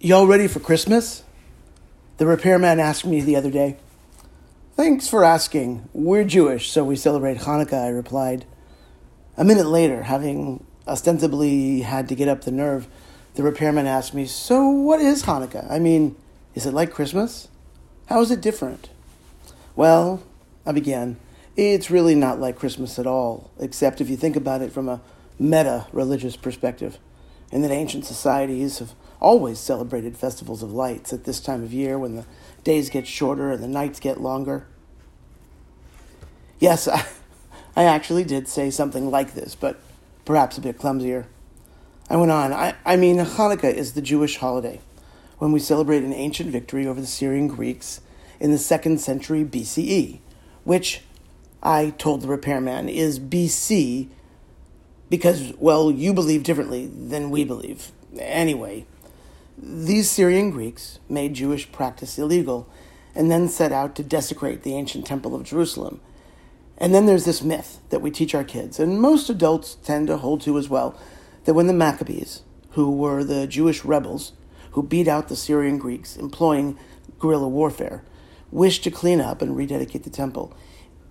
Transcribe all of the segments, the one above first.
Y'all ready for Christmas? The repairman asked me the other day. Thanks for asking. We're Jewish, so we celebrate Hanukkah, I replied. A minute later, having ostensibly had to get up the nerve, the repairman asked me, So what is Hanukkah? I mean, is it like Christmas? How is it different? Well, I began, it's really not like Christmas at all, except if you think about it from a meta religious perspective, and that ancient societies have always celebrated festivals of lights at this time of year when the days get shorter and the nights get longer. Yes, I, I actually did say something like this, but perhaps a bit clumsier. I went on, I, I mean, Hanukkah is the Jewish holiday when we celebrate an ancient victory over the Syrian Greeks in the second century BCE, which I told the repairman is BC because, well, you believe differently than we believe. Anyway, these Syrian Greeks made Jewish practice illegal and then set out to desecrate the ancient Temple of Jerusalem. And then there's this myth that we teach our kids, and most adults tend to hold to as well, that when the Maccabees, who were the Jewish rebels who beat out the Syrian Greeks employing guerrilla warfare, wished to clean up and rededicate the temple,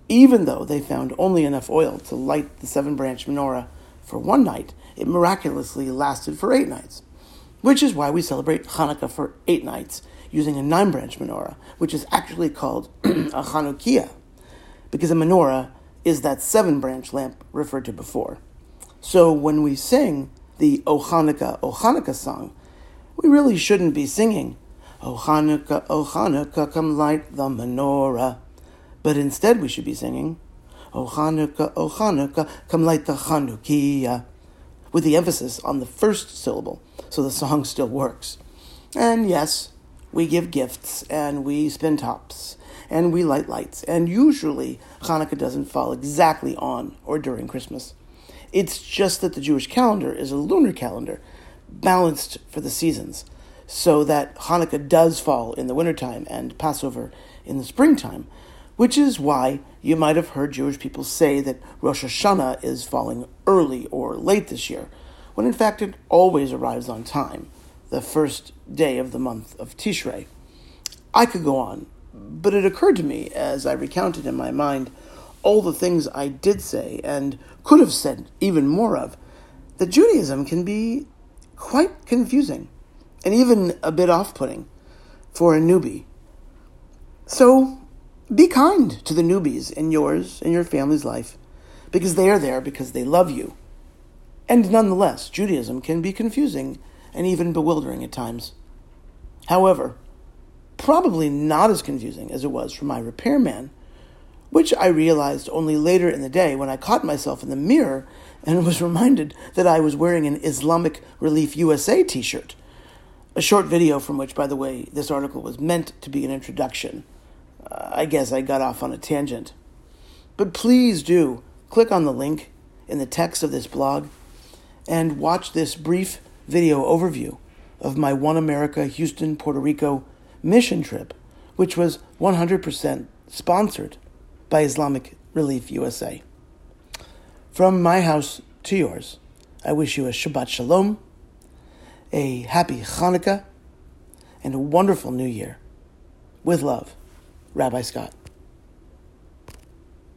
even though they found only enough oil to light the seven branch menorah for one night, it miraculously lasted for eight nights which is why we celebrate Hanukkah for eight nights using a nine branch menorah, which is actually called a Chanukiah, because a menorah is that seven branch lamp referred to before. So when we sing the O Hanukkah, O Hanukkah song, we really shouldn't be singing O Hanukkah, O Hanukkah, come light the menorah. But instead we should be singing O Hanukkah, O Hanukkah, come light the Chanukiah with the emphasis on the first syllable, so the song still works. And yes, we give gifts, and we spin tops, and we light lights, and usually Hanukkah doesn't fall exactly on or during Christmas. It's just that the Jewish calendar is a lunar calendar, balanced for the seasons, so that Hanukkah does fall in the wintertime and Passover in the springtime, which is why you might have heard Jewish people say that Rosh Hashanah is falling early or late this year, when in fact it always arrives on time, the first day of the month of Tishrei. I could go on, but it occurred to me as I recounted in my mind all the things I did say and could have said even more of, that Judaism can be quite confusing and even a bit off putting for a newbie. So be kind to the newbies in yours and your family's life because they are there because they love you. And nonetheless, Judaism can be confusing and even bewildering at times. However, probably not as confusing as it was for my repairman, which I realized only later in the day when I caught myself in the mirror and was reminded that I was wearing an Islamic Relief USA t shirt. A short video from which, by the way, this article was meant to be an introduction. I guess I got off on a tangent. But please do click on the link in the text of this blog and watch this brief video overview of my One America Houston, Puerto Rico mission trip, which was 100% sponsored by Islamic Relief USA. From my house to yours, I wish you a Shabbat Shalom, a happy Hanukkah, and a wonderful New Year. With love. Rabbi Scott.